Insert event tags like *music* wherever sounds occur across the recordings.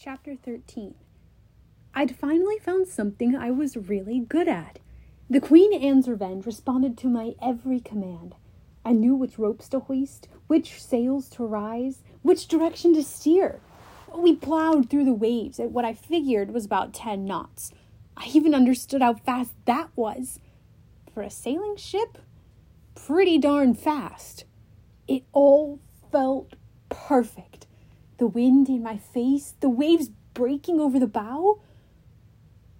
Chapter 13 I'd finally found something I was really good at. The Queen Anne's Revenge responded to my every command. I knew which ropes to hoist, which sails to rise, which direction to steer. We plowed through the waves at what I figured was about 10 knots. I even understood how fast that was. For a sailing ship, pretty darn fast. It all felt perfect the wind in my face, the waves breaking over the bow.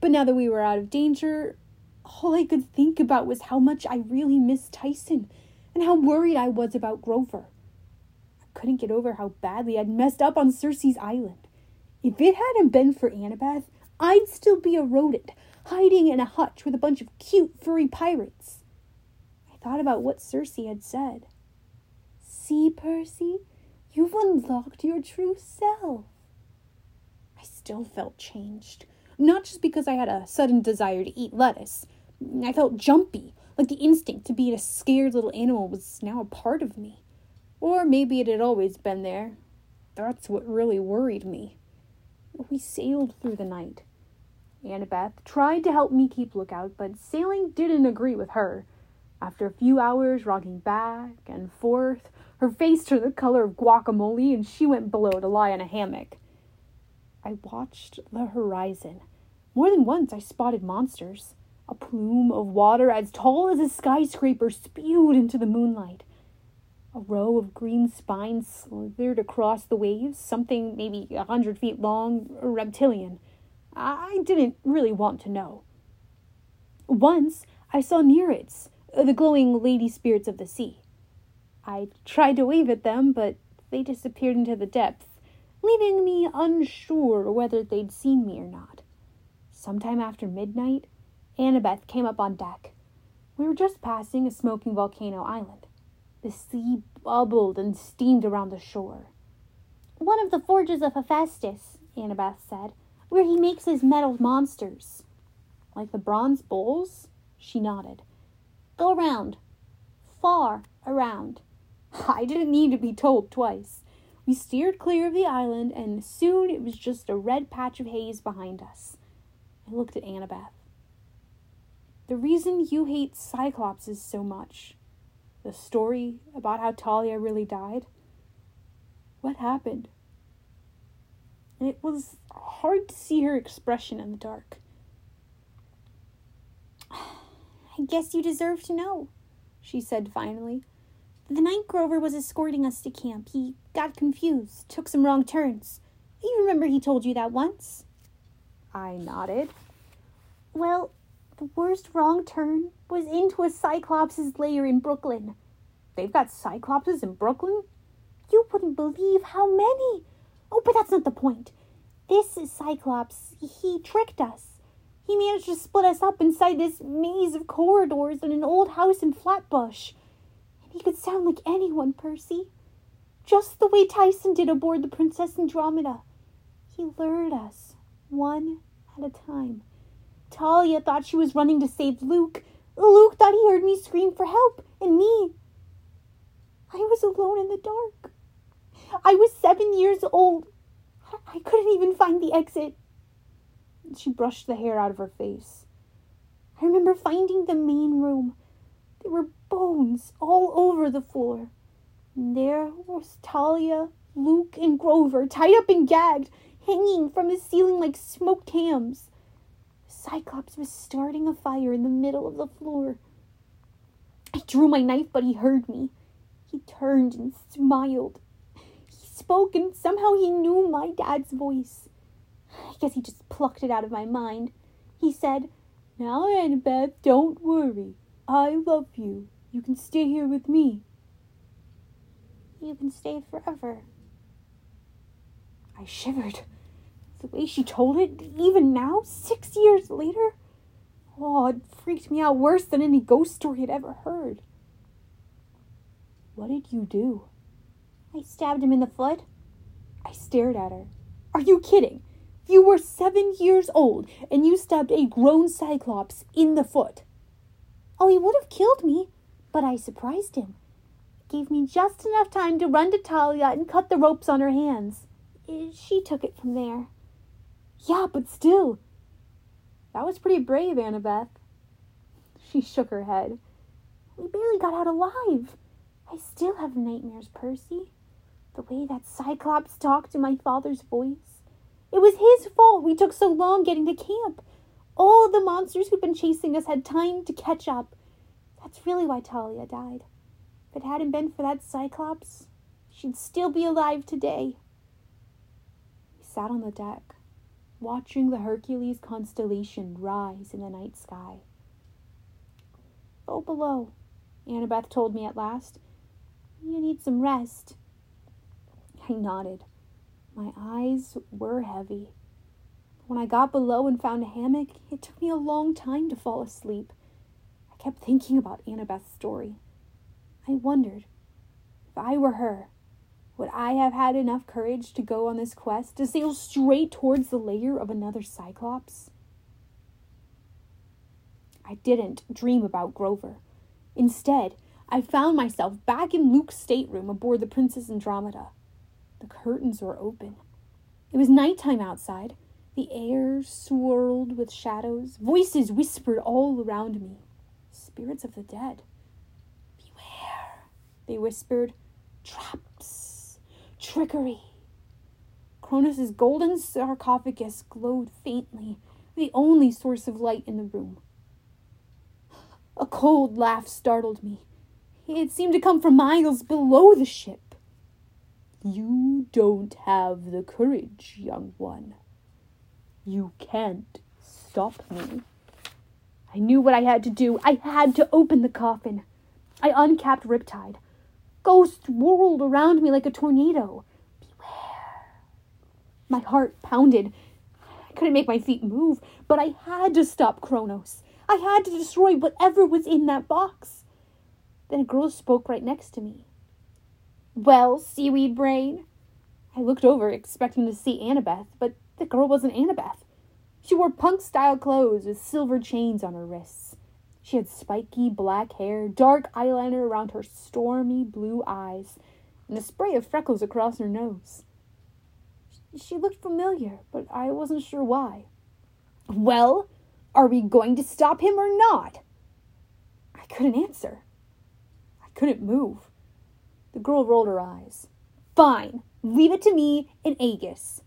But now that we were out of danger, all I could think about was how much I really missed Tyson and how worried I was about Grover. I couldn't get over how badly I'd messed up on Circe's island. If it hadn't been for Annabeth, I'd still be a rodent, hiding in a hutch with a bunch of cute furry pirates. I thought about what Circe had said. See, Percy, You've unlocked your true self. I still felt changed. Not just because I had a sudden desire to eat lettuce. I felt jumpy, like the instinct to be a scared little animal was now a part of me. Or maybe it had always been there. That's what really worried me. We sailed through the night. Annabeth tried to help me keep lookout, but sailing didn't agree with her. After a few hours rocking back and forth, her face turned the color of guacamole, and she went below to lie in a hammock. I watched the horizon. More than once I spotted monsters. A plume of water as tall as a skyscraper spewed into the moonlight. A row of green spines slithered across the waves, something maybe a hundred feet long, reptilian. I didn't really want to know. Once I saw Nereids, Uh, the glowing lady spirits of the sea. I tried to wave at them, but they disappeared into the depths, leaving me unsure whether they'd seen me or not. Sometime after midnight, Annabeth came up on deck. We were just passing a smoking volcano island. The sea bubbled and steamed around the shore. One of the forges of Hephaestus, Annabeth said, where he makes his metal monsters. Like the bronze bulls? She nodded. Go around. Far around. *laughs* I didn't need to be told twice. We steered clear of the island, and soon it was just a red patch of haze behind us. I looked at Annabeth. The reason you hate Cyclopses so much, the story about how Thalia really died, what happened? It was hard to see her expression in the dark. *sighs* I guess you deserve to know, she said finally. The night Grover was escorting us to camp, he got confused, took some wrong turns. You remember he told you that once? I nodded. Well, the worst wrong turn was into a Cyclops' lair in Brooklyn. They've got Cyclopses in Brooklyn? You wouldn't believe how many. Oh, but that's not the point. This is Cyclops. He tricked us. He managed to split us up inside this maze of corridors in an old house in Flatbush. And he could sound like anyone, Percy. Just the way Tyson did aboard the Princess Andromeda. He lured us, one at a time. Thalia thought she was running to save Luke. Luke thought he heard me scream for help, and me. I was alone in the dark. I was seven years old. I couldn't even find the exit. She brushed the hair out of her face. I remember finding the main room. There were bones all over the floor. And there was Thalia, Luke, and Grover tied up and gagged, hanging from the ceiling like smoked hams. Cyclops was starting a fire in the middle of the floor. I drew my knife, but he heard me. He turned and smiled. He spoke, and somehow he knew my dad's voice. I guess he just plucked it out of my mind. He said, Now, Annabeth, don't worry. I love you. You can stay here with me. You can stay forever. I shivered. The way she told it, even now, six years later, oh, it freaked me out worse than any ghost story I'd ever heard. What did you do? I stabbed him in the foot. I stared at her. Are you kidding? You were seven years old and you stabbed a grown cyclops in the foot. Oh, he would have killed me, but I surprised him. It gave me just enough time to run to Thalia and cut the ropes on her hands. Eh, she took it from there. Yeah, but still. That was pretty brave, Annabeth. She shook her head. We barely got out alive. I still have nightmares, Percy. The way that Cyclops talked in my father's voice. It was his fault we took so long getting to camp. All the monsters who'd been chasing us had time to catch up. That's really why Thalia died. If it hadn't been for that Cyclops, she'd still be alive today. We sat on the deck, watching the Hercules constellation rise in the night sky. Go below, Annabeth told me at last. You need some rest. I nodded. My eyes were heavy. When I got below and found a hammock, it took me a long time to fall asleep. I kept thinking about Annabeth's story. I wondered if I were her, would I have had enough courage to go on this quest to sail straight towards the lair of another Cyclops? I didn't dream about Grover. Instead, I found myself back in Luke's stateroom aboard the Princess Andromeda. The curtains were open. It was nighttime outside. The air swirled with shadows. Voices whispered all around me. Spirits of the dead. Beware, they whispered. Traps. Trickery. Kronos' golden sarcophagus glowed faintly, the only source of light in the room. A cold laugh startled me. It seemed to come from miles below the ship. You don't have the courage, young one. You can't stop me. I knew what I had to do. I had to open the coffin. I uncapped Riptide. Ghost whirled around me like a tornado. Beware. My heart pounded. I couldn't make my feet move, but I had to stop Kronos. I had to destroy whatever was in that box. Then a girl spoke right next to me. Well, seaweed brain? I looked over, expecting to see Annabeth, but the girl wasn't Annabeth. She wore punk style clothes with silver chains on her wrists. She had spiky black hair, dark eyeliner around her stormy blue eyes, and a spray of freckles across her nose. She looked familiar, but I wasn't sure why. Well, are we going to stop him or not? I couldn't answer. I couldn't move. The girl rolled her eyes. Fine, leave it to me and Aegis.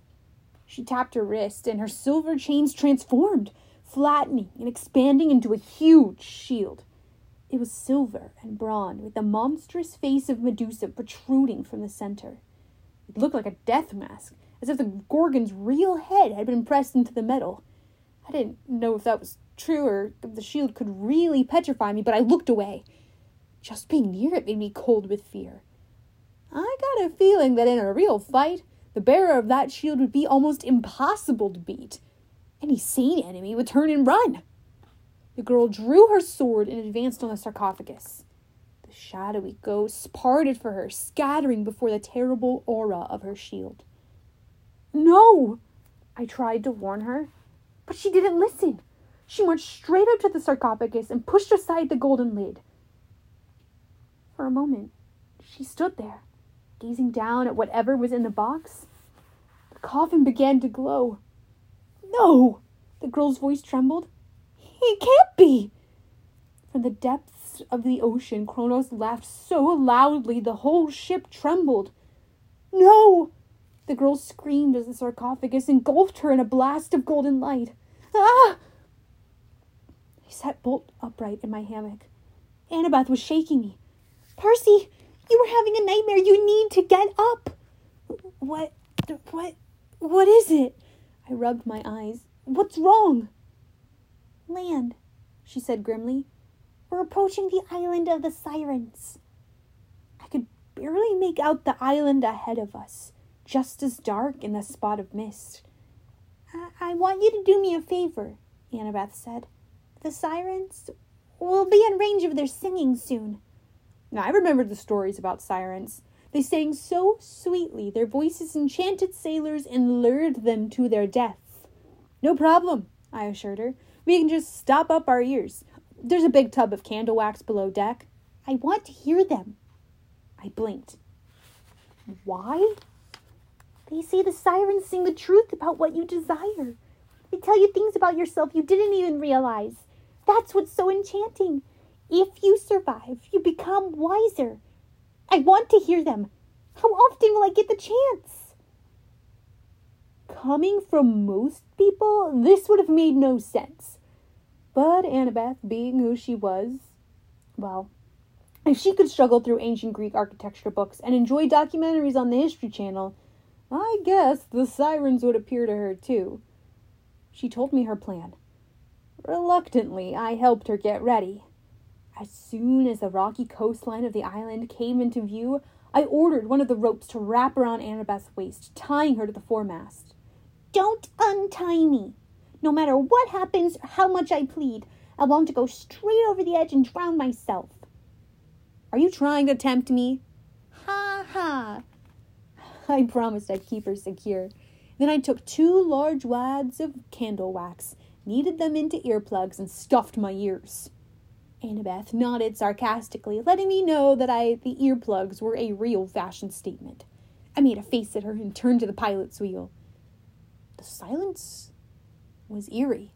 She tapped her wrist, and her silver chains transformed, flattening and expanding into a huge shield. It was silver and bronze, with the monstrous face of Medusa protruding from the center. It looked like a death mask, as if the Gorgon's real head had been pressed into the metal. I didn't know if that was true or if the shield could really petrify me, but I looked away. Just being near it made me cold with fear. I got a feeling that in a real fight, the bearer of that shield would be almost impossible to beat. Any sane enemy would turn and run. The girl drew her sword and advanced on the sarcophagus. The shadowy ghosts parted for her, scattering before the terrible aura of her shield. No! I tried to warn her, but she didn't listen. She marched straight up to the sarcophagus and pushed aside the golden lid. For a moment, she stood there, gazing down at whatever was in the box. The coffin began to glow. No! The girl's voice trembled. He can't be! From the depths of the ocean, Kronos laughed so loudly the whole ship trembled. No! The girl screamed as the sarcophagus engulfed her in a blast of golden light. Ah! I sat bolt upright in my hammock. Annabeth was shaking me. Percy, you were having a nightmare. You need to get up. What? What? What is it? I rubbed my eyes. What's wrong? Land, she said grimly. We're approaching the island of the sirens. I could barely make out the island ahead of us, just as dark in the spot of mist. I, I want you to do me a favor, Annabeth said. The sirens will be in range of their singing soon. Now, I remembered the stories about sirens. They sang so sweetly, their voices enchanted sailors and lured them to their death. No problem, I assured her. We can just stop up our ears. There's a big tub of candle wax below deck. I want to hear them. I blinked. Why? They say the sirens sing the truth about what you desire. They tell you things about yourself you didn't even realize. That's what's so enchanting. If you survive, you become wiser. I want to hear them. How often will I get the chance? Coming from most people, this would have made no sense. But Annabeth, being who she was, well, if she could struggle through ancient Greek architecture books and enjoy documentaries on the History Channel, I guess the sirens would appear to her too. She told me her plan. Reluctantly, I helped her get ready. As soon as the rocky coastline of the island came into view, I ordered one of the ropes to wrap around Annabeth's waist, tying her to the foremast. Don't untie me. No matter what happens or how much I plead, I want to go straight over the edge and drown myself. Are you trying to tempt me? Ha ha. *laughs* I promised I'd keep her secure. Then I took two large wads of candle wax, kneaded them into earplugs, and stuffed my ears. Annabeth nodded sarcastically, letting me know that I the earplugs were a real fashion statement. I made a face at her and turned to the pilot's wheel. The silence was eerie.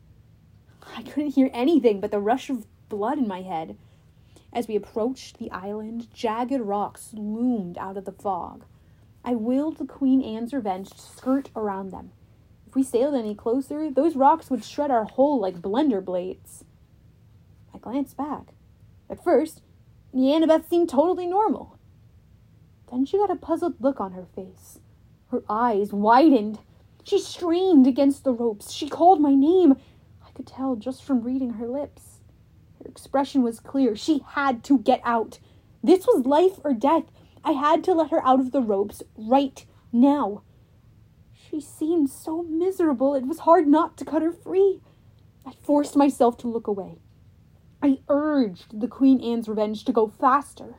I couldn't hear anything but the rush of blood in my head. As we approached the island, jagged rocks loomed out of the fog. I willed the Queen Anne's Revenge to skirt around them. If we sailed any closer, those rocks would shred our hull like blender blades. I glanced back. At first, Annabeth seemed totally normal. Then she got a puzzled look on her face. Her eyes widened. She strained against the ropes. She called my name. I could tell just from reading her lips. Her expression was clear. She had to get out. This was life or death. I had to let her out of the ropes right now. She seemed so miserable, it was hard not to cut her free. I forced myself to look away. I urged the Queen Anne's Revenge to go faster.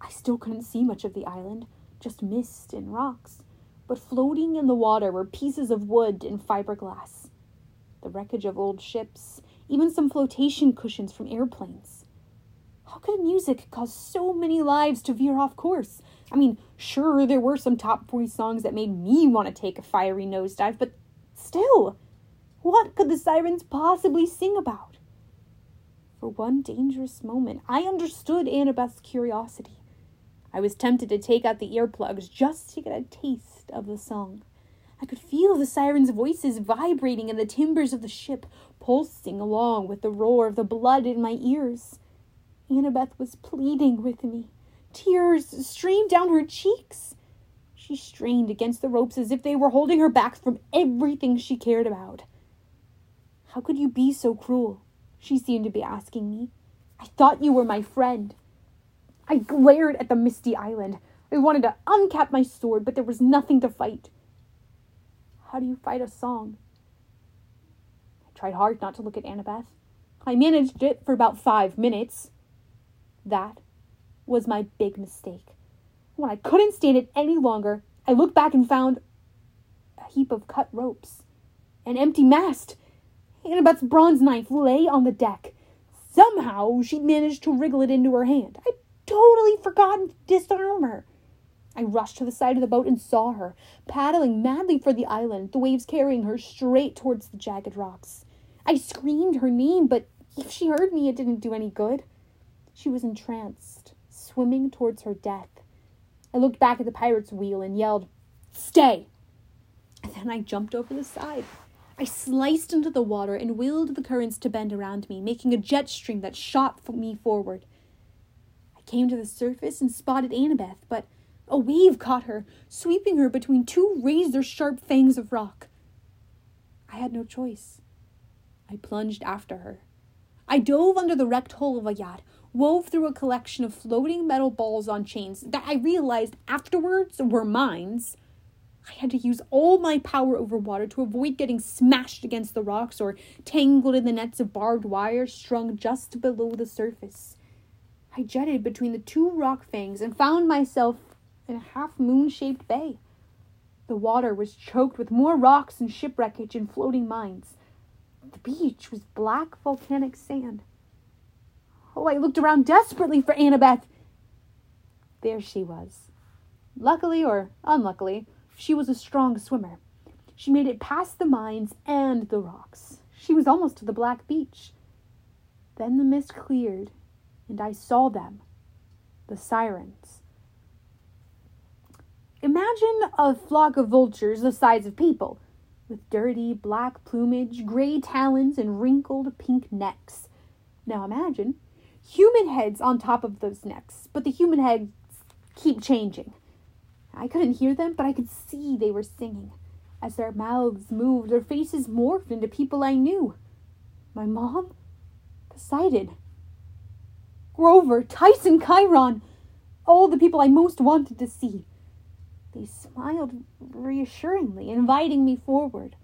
I still couldn't see much of the island, just mist and rocks, but floating in the water were pieces of wood and fiberglass, the wreckage of old ships, even some flotation cushions from airplanes. How could music cause so many lives to veer off course? I mean, sure, there were some top 40 songs that made me want to take a fiery nosedive, but still, what could the sirens possibly sing about? For one dangerous moment, I understood Annabeth's curiosity. I was tempted to take out the earplugs just to get a taste of the song. I could feel the sirens' voices vibrating in the timbers of the ship, pulsing along with the roar of the blood in my ears. Annabeth was pleading with me. Tears streamed down her cheeks. She strained against the ropes as if they were holding her back from everything she cared about. How could you be so cruel? She seemed to be asking me. I thought you were my friend. I glared at the misty island. I wanted to uncap my sword, but there was nothing to fight. How do you fight a song? I tried hard not to look at Annabeth. I managed it for about five minutes. That was my big mistake. When I couldn't stand it any longer, I looked back and found a heap of cut ropes, an empty mast, Annabeth's bronze knife lay on the deck. Somehow she'd managed to wriggle it into her hand. I'd totally forgotten to disarm her. I rushed to the side of the boat and saw her, paddling madly for the island, the waves carrying her straight towards the jagged rocks. I screamed her name, but if she heard me, it didn't do any good. She was entranced, swimming towards her death. I looked back at the pirate's wheel and yelled, Stay! And then I jumped over the side. I sliced into the water and willed the currents to bend around me, making a jet stream that shot me forward. I came to the surface and spotted Annabeth, but a wave caught her, sweeping her between two razor sharp fangs of rock. I had no choice. I plunged after her. I dove under the wrecked hull of a yacht, wove through a collection of floating metal balls on chains that I realized afterwards were mines. I had to use all my power over water to avoid getting smashed against the rocks or tangled in the nets of barbed wire strung just below the surface. I jetted between the two rock fangs and found myself in a half moon shaped bay. The water was choked with more rocks and shipwreckage and floating mines. The beach was black volcanic sand. Oh, I looked around desperately for Annabeth. There she was. Luckily or unluckily, she was a strong swimmer. She made it past the mines and the rocks. She was almost to the black beach. Then the mist cleared, and I saw them the sirens. Imagine a flock of vultures the size of people, with dirty black plumage, gray talons, and wrinkled pink necks. Now imagine human heads on top of those necks, but the human heads keep changing. I couldn't hear them, but I could see they were singing. As their mouths moved, their faces morphed into people I knew. My mom, Poseidon, Grover, Tyson, Chiron, all the people I most wanted to see. They smiled reassuringly, inviting me forward.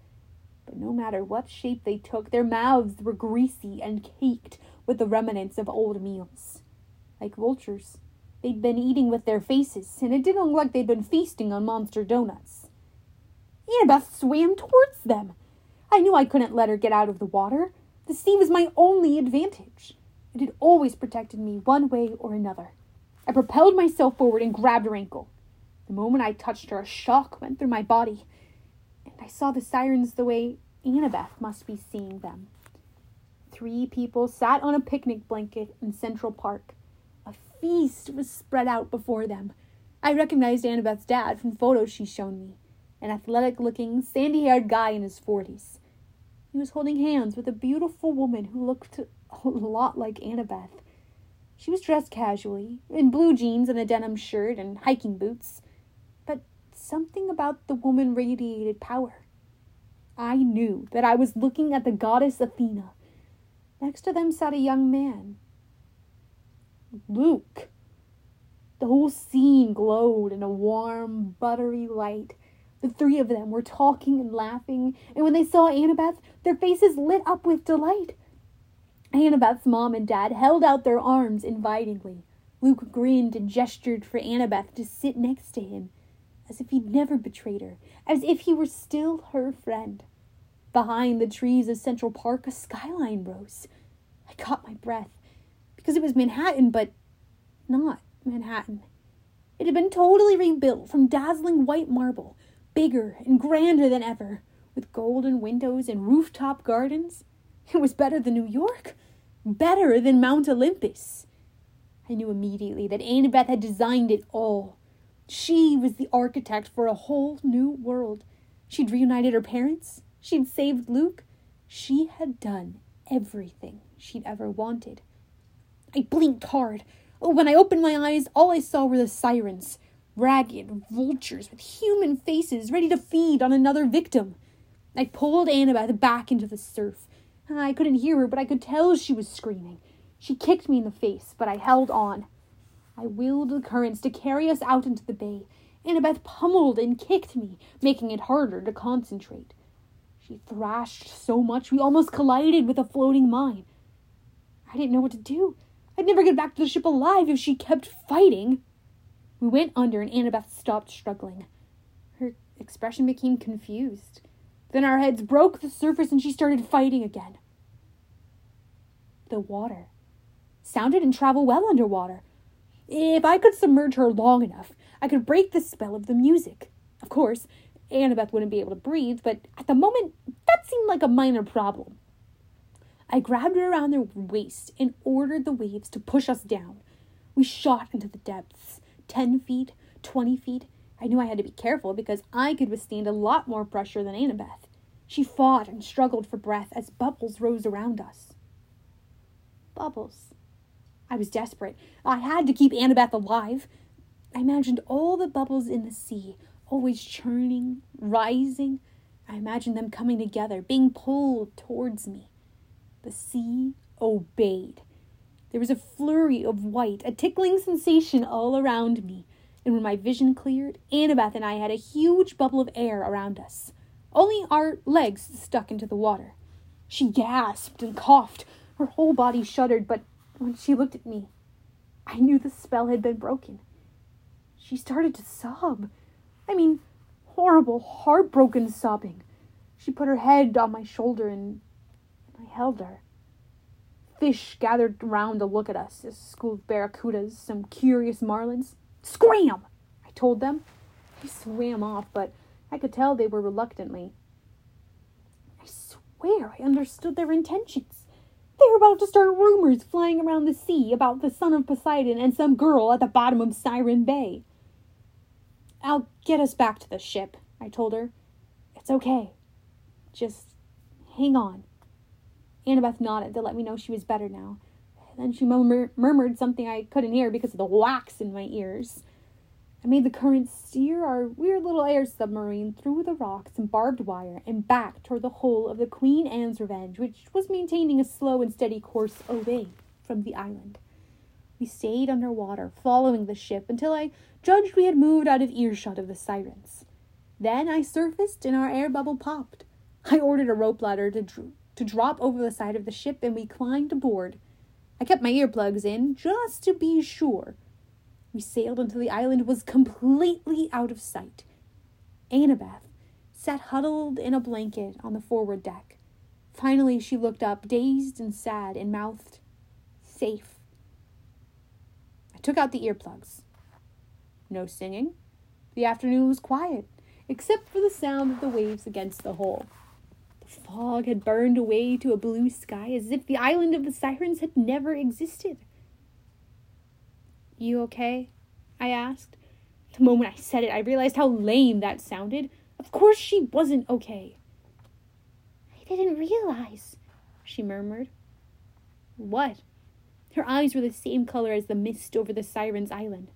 But no matter what shape they took, their mouths were greasy and caked with the remnants of old meals. Like vultures, they'd been eating with their faces, and it didn't look like they'd been feasting on monster donuts. Annabeth swam towards them. I knew I couldn't let her get out of the water. The sea was my only advantage. It had always protected me one way or another. I propelled myself forward and grabbed her ankle. The moment I touched her, a shock went through my body, and I saw the sirens the way Annabeth must be seeing them. Three people sat on a picnic blanket in Central Park. Feast was spread out before them. I recognized Annabeth's dad from photos she's shown me, an athletic looking, sandy haired guy in his 40s. He was holding hands with a beautiful woman who looked a lot like Annabeth. She was dressed casually, in blue jeans and a denim shirt and hiking boots, but something about the woman radiated power. I knew that I was looking at the goddess Athena. Next to them sat a young man. Luke. The whole scene glowed in a warm, buttery light. The three of them were talking and laughing, and when they saw Annabeth, their faces lit up with delight. Annabeth's mom and dad held out their arms invitingly. Luke grinned and gestured for Annabeth to sit next to him, as if he'd never betrayed her, as if he were still her friend. Behind the trees of Central Park, a skyline rose. I caught my breath, because it was Manhattan, but not Manhattan. It had been totally rebuilt from dazzling white marble, bigger and grander than ever, with golden windows and rooftop gardens. It was better than New York better than Mount Olympus. I knew immediately that Annabeth had designed it all. She was the architect for a whole new world. She'd reunited her parents. She'd saved Luke. She had done everything she'd ever wanted. I blinked hard. Oh, when I opened my eyes, all I saw were the sirens, ragged vultures with human faces ready to feed on another victim. I pulled Annabeth back into the surf. I couldn't hear her, but I could tell she was screaming. She kicked me in the face, but I held on. I willed the currents to carry us out into the bay. Annabeth pummeled and kicked me, making it harder to concentrate. She thrashed so much we almost collided with a floating mine. I didn't know what to do. I'd never get back to the ship alive if she kept fighting. We went under and Annabeth stopped struggling. Her expression became confused. Then our heads broke the surface and she started fighting again. The water sounded and travel well underwater. If I could submerge her long enough, I could break the spell of the music. Of course, Annabeth wouldn't be able to breathe, but at the moment, that seemed like a minor problem. I grabbed her around the waist and ordered the waves to push us down. We shot into the depths 10 feet, 20 feet, I knew I had to be careful because I could withstand a lot more pressure than Annabeth. She fought and struggled for breath as bubbles rose around us. Bubbles. I was desperate. I had to keep Annabeth alive. I imagined all the bubbles in the sea, always churning, rising. I imagined them coming together, being pulled towards me. The sea obeyed. There was a flurry of white, a tickling sensation all around me and when my vision cleared, Annabeth and I had a huge bubble of air around us. Only our legs stuck into the water. She gasped and coughed. Her whole body shuddered, but when she looked at me, I knew the spell had been broken. She started to sob. I mean, horrible, heartbroken sobbing. She put her head on my shoulder and I held her. Fish gathered round to look at us, a school of barracudas, some curious marlins. Scram! I told them. They swam off, but I could tell they were reluctantly. I swear I understood their intentions. They were about to start rumors flying around the sea about the son of Poseidon and some girl at the bottom of Siren Bay. I'll get us back to the ship, I told her. It's okay. Just hang on. Annabeth nodded to let me know she was better now. Then she murmur- murmured something I couldn't hear because of the wax in my ears. I made the current steer our weird little air submarine through the rocks and barbed wire and back toward the hull of the Queen Anne's Revenge, which was maintaining a slow and steady course away from the island. We stayed underwater, following the ship until I judged we had moved out of earshot of the sirens. Then I surfaced and our air bubble popped. I ordered a rope ladder to, dr- to drop over the side of the ship and we climbed aboard. I kept my earplugs in just to be sure. We sailed until the island was completely out of sight. Annabeth sat huddled in a blanket on the forward deck. Finally, she looked up, dazed and sad, and mouthed, Safe. I took out the earplugs. No singing. The afternoon was quiet, except for the sound of the waves against the hull. Fog had burned away to a blue sky as if the island of the sirens had never existed. You okay? I asked. The moment I said it, I realized how lame that sounded. Of course she wasn't okay. I didn't realize, she murmured. What? Her eyes were the same color as the mist over the Sirens' Island.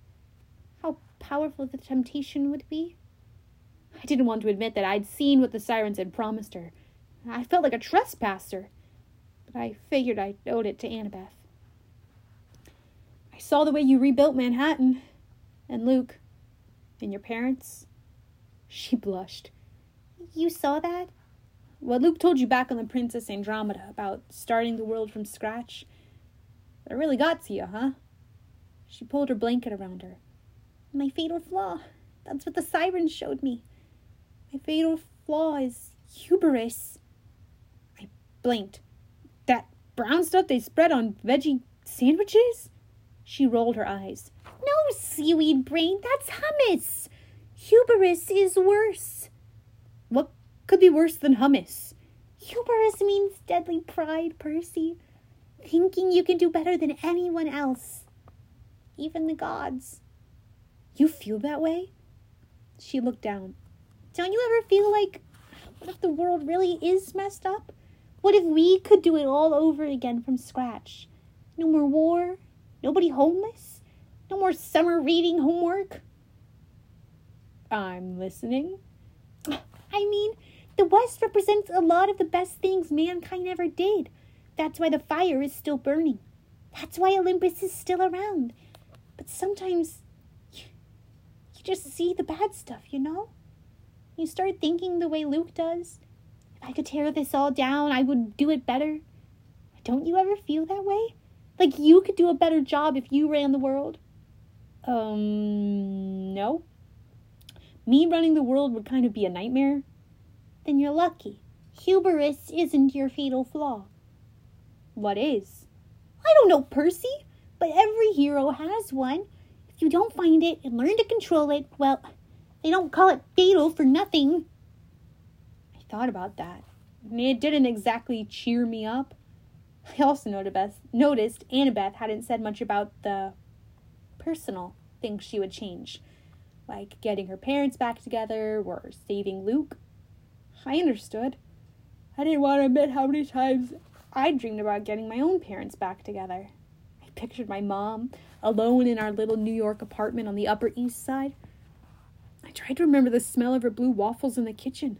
How powerful the temptation would be? I didn't want to admit that I'd seen what the Sirens had promised her. I felt like a trespasser, but I figured I owed it to Annabeth. I saw the way you rebuilt Manhattan, and Luke, and your parents. She blushed. You saw that? What Luke told you back on the Princess Andromeda about starting the world from scratch. That really got to you, huh? She pulled her blanket around her. My fatal flaw. That's what the sirens showed me. My fatal flaw is hubris. Blinked. That brown stuff they spread on veggie sandwiches? She rolled her eyes. No, seaweed brain, that's hummus. Hubris is worse. What could be worse than hummus? Hubris means deadly pride, Percy. Thinking you can do better than anyone else, even the gods. You feel that way? She looked down. Don't you ever feel like, what if the world really is messed up? What if we could do it all over again from scratch? No more war, nobody homeless, no more summer reading homework. I'm listening. *sighs* I mean, the West represents a lot of the best things mankind ever did. That's why the fire is still burning. That's why Olympus is still around. But sometimes you, you just see the bad stuff, you know? You start thinking the way Luke does. I could tear this all down, I would do it better. Don't you ever feel that way? Like you could do a better job if you ran the world? Um, no. Me running the world would kind of be a nightmare. Then you're lucky. Hubris isn't your fatal flaw. What is? I don't know, Percy, but every hero has one. If you don't find it and learn to control it, well, they don't call it fatal for nothing. Thought about that. It didn't exactly cheer me up. I also noticed Annabeth hadn't said much about the personal things she would change, like getting her parents back together or saving Luke. I understood. I didn't want to admit how many times I dreamed about getting my own parents back together. I pictured my mom alone in our little New York apartment on the Upper East Side. I tried to remember the smell of her blue waffles in the kitchen.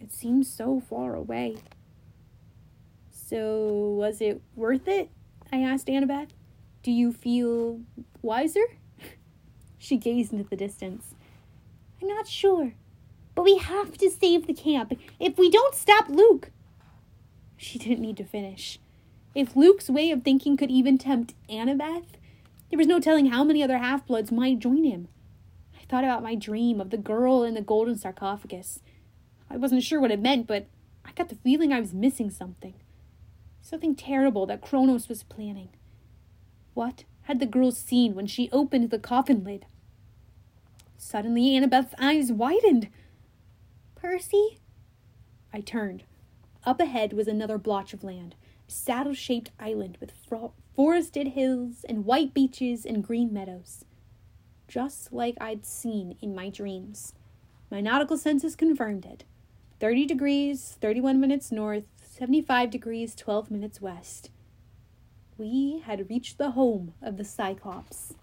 It seems so far away. So, was it worth it? I asked Annabeth. Do you feel wiser? *laughs* she gazed into the distance. I'm not sure, but we have to save the camp. If we don't stop Luke. She didn't need to finish. If Luke's way of thinking could even tempt Annabeth, there was no telling how many other half bloods might join him. I thought about my dream of the girl in the golden sarcophagus. I wasn't sure what it meant, but I got the feeling I was missing something. Something terrible that Kronos was planning. What had the girl seen when she opened the coffin lid? Suddenly, Annabeth's eyes widened. Percy? I turned. Up ahead was another blotch of land, a saddle shaped island with fro- forested hills and white beaches and green meadows. Just like I'd seen in my dreams. My nautical senses confirmed it 30 degrees, 31 minutes north, 75 degrees, 12 minutes west. We had reached the home of the Cyclops.